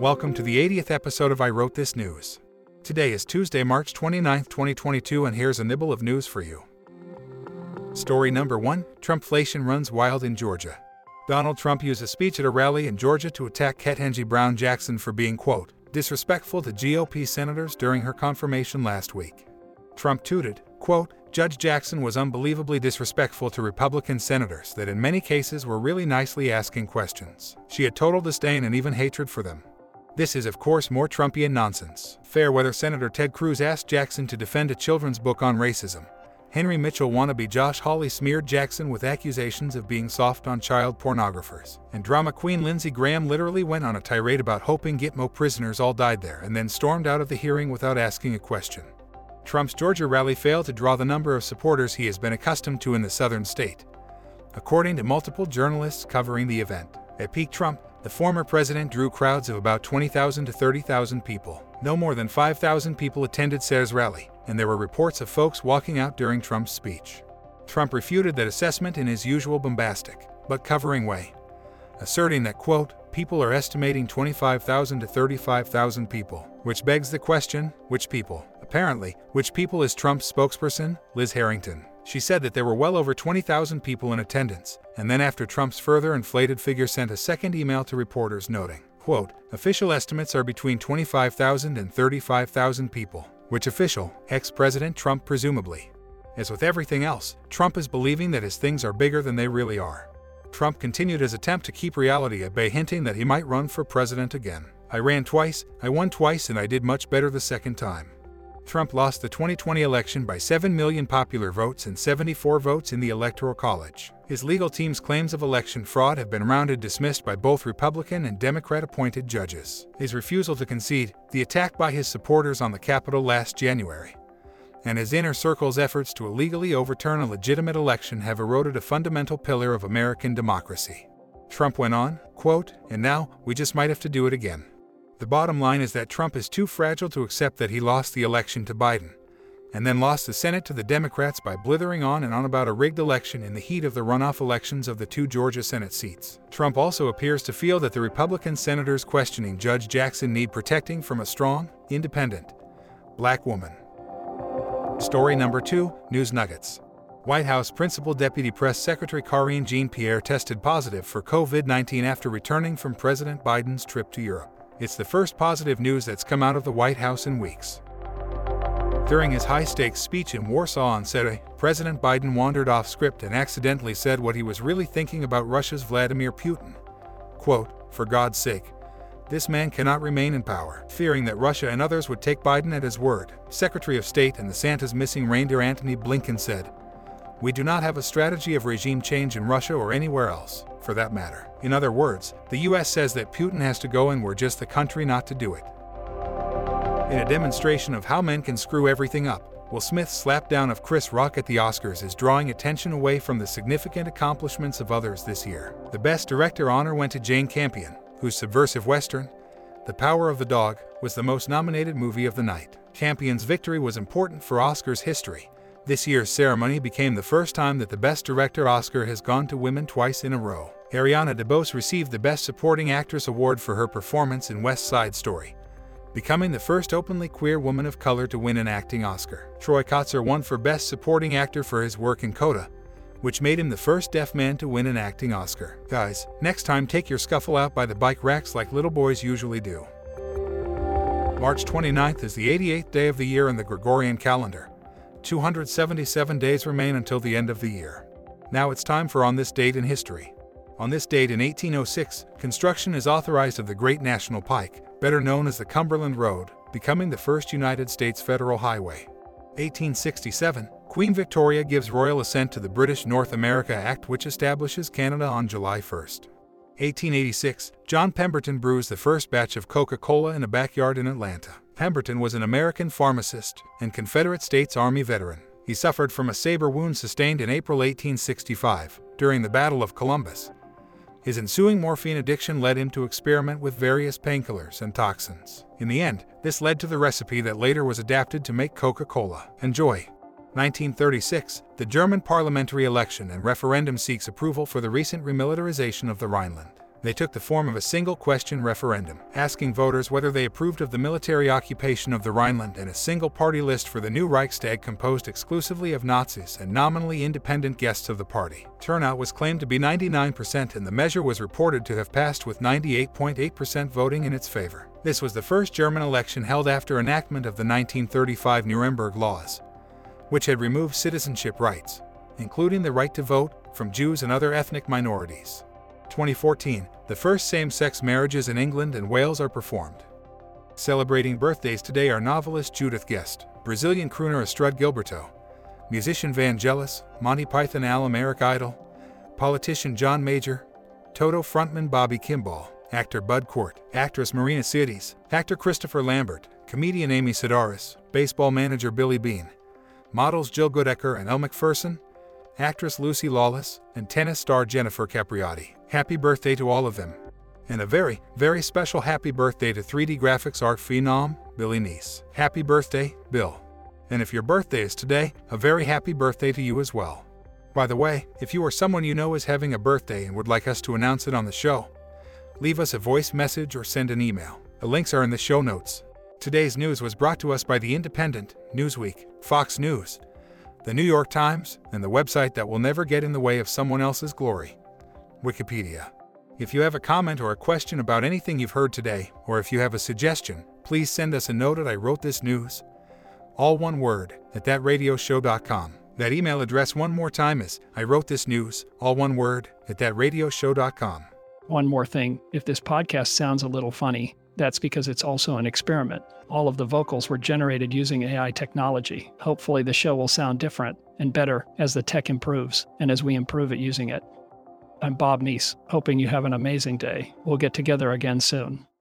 Welcome to the 80th episode of I Wrote This News. Today is Tuesday, March 29, 2022, and here's a nibble of news for you. Story number one Trumpflation runs wild in Georgia. Donald Trump used a speech at a rally in Georgia to attack Ketanji Brown Jackson for being, quote, disrespectful to GOP senators during her confirmation last week. Trump tooted, quote, Judge Jackson was unbelievably disrespectful to Republican senators that in many cases were really nicely asking questions. She had total disdain and even hatred for them. This is, of course, more Trumpian nonsense. Fairweather Senator Ted Cruz asked Jackson to defend a children's book on racism. Henry Mitchell wannabe Josh Hawley smeared Jackson with accusations of being soft on child pornographers. And drama queen Lindsey Graham literally went on a tirade about hoping Gitmo prisoners all died there and then stormed out of the hearing without asking a question. Trump's Georgia rally failed to draw the number of supporters he has been accustomed to in the southern state. According to multiple journalists covering the event, at peak Trump, the former president drew crowds of about 20,000 to 30,000 people. No more than 5,000 people attended Sayers rally, and there were reports of folks walking out during Trump's speech. Trump refuted that assessment in his usual bombastic, but covering way, asserting that, quote, people are estimating 25,000 to 35,000 people, which begs the question which people? Apparently, which people is Trump's spokesperson, Liz Harrington. She said that there were well over 20,000 people in attendance, and then after Trump's further inflated figure sent a second email to reporters noting, quote, official estimates are between 25,000 and 35,000 people, which official, ex-President Trump presumably. As with everything else, Trump is believing that his things are bigger than they really are. Trump continued his attempt to keep reality at bay, hinting that he might run for president again. I ran twice, I won twice, and I did much better the second time. Trump lost the 2020 election by 7 million popular votes and 74 votes in the Electoral College. His legal team's claims of election fraud have been rounded dismissed by both Republican and Democrat appointed judges. His refusal to concede, the attack by his supporters on the Capitol last January, and his inner circle's efforts to illegally overturn a legitimate election have eroded a fundamental pillar of American democracy. Trump went on, quote, and now we just might have to do it again. The bottom line is that Trump is too fragile to accept that he lost the election to Biden, and then lost the Senate to the Democrats by blithering on and on about a rigged election in the heat of the runoff elections of the two Georgia Senate seats. Trump also appears to feel that the Republican senators questioning Judge Jackson need protecting from a strong, independent, black woman. Story number two News Nuggets. White House Principal Deputy Press Secretary Karine Jean Pierre tested positive for COVID 19 after returning from President Biden's trip to Europe. It's the first positive news that's come out of the White House in weeks. During his high stakes speech in Warsaw on Saturday, President Biden wandered off script and accidentally said what he was really thinking about Russia's Vladimir Putin. Quote, For God's sake, this man cannot remain in power. Fearing that Russia and others would take Biden at his word, Secretary of State and the Santa's missing reindeer Antony Blinken said, We do not have a strategy of regime change in Russia or anywhere else, for that matter. In other words, the US says that Putin has to go and we're just the country not to do it. In a demonstration of how men can screw everything up, Will Smith's slapdown of Chris Rock at the Oscars is drawing attention away from the significant accomplishments of others this year. The Best Director honor went to Jane Campion, whose subversive Western, The Power of the Dog, was the most nominated movie of the night. Campion's victory was important for Oscars history. This year's ceremony became the first time that the Best Director Oscar has gone to women twice in a row. Ariana DeBose received the Best Supporting Actress award for her performance in West Side Story, becoming the first openly queer woman of color to win an acting Oscar. Troy Kotsur won for Best Supporting Actor for his work in Coda, which made him the first deaf man to win an acting Oscar. Guys, next time take your scuffle out by the bike racks like little boys usually do. March 29th is the 88th day of the year in the Gregorian calendar. 277 days remain until the end of the year. Now it's time for On This Date in History. On this date in 1806, construction is authorized of the Great National Pike, better known as the Cumberland Road, becoming the first United States federal highway. 1867, Queen Victoria gives royal assent to the British North America Act, which establishes Canada on July 1. 1886, John Pemberton brews the first batch of Coca Cola in a backyard in Atlanta. Pemberton was an American pharmacist and Confederate States Army veteran. He suffered from a saber wound sustained in April 1865 during the Battle of Columbus. His ensuing morphine addiction led him to experiment with various painkillers and toxins. In the end, this led to the recipe that later was adapted to make Coca Cola. Enjoy! 1936, the German parliamentary election and referendum seeks approval for the recent remilitarization of the Rhineland. They took the form of a single question referendum, asking voters whether they approved of the military occupation of the Rhineland and a single party list for the new Reichstag composed exclusively of Nazis and nominally independent guests of the party. Turnout was claimed to be 99%, and the measure was reported to have passed with 98.8% voting in its favor. This was the first German election held after enactment of the 1935 Nuremberg Laws, which had removed citizenship rights, including the right to vote, from Jews and other ethnic minorities. 2014, the first same sex marriages in England and Wales are performed. Celebrating birthdays today are novelist Judith Guest, Brazilian crooner Astrud Gilberto, musician Vangelis, Monty Python alum Eric Idle, politician John Major, Toto frontman Bobby Kimball, actor Bud Cort, actress Marina Sirtis, actor Christopher Lambert, comedian Amy Sedaris, baseball manager Billy Beane, models Jill Goodacre and Elle Macpherson, actress Lucy Lawless, and tennis star Jennifer Capriati. Happy birthday to all of them. And a very, very special happy birthday to 3D graphics art phenom, Billy Neese. Happy birthday, Bill. And if your birthday is today, a very happy birthday to you as well. By the way, if you or someone you know is having a birthday and would like us to announce it on the show, leave us a voice message or send an email. The links are in the show notes. Today's news was brought to us by The Independent, Newsweek, Fox News, the New York Times, and the website that will never get in the way of someone else's glory Wikipedia. If you have a comment or a question about anything you've heard today, or if you have a suggestion, please send us a note at I wrote this news, all one word, at thatradioshow.com. That email address one more time is I wrote this news, all one word, at thatradioshow.com. One more thing if this podcast sounds a little funny, that's because it's also an experiment. All of the vocals were generated using AI technology. Hopefully, the show will sound different and better as the tech improves and as we improve at using it. I'm Bob Neese, hoping you have an amazing day. We'll get together again soon.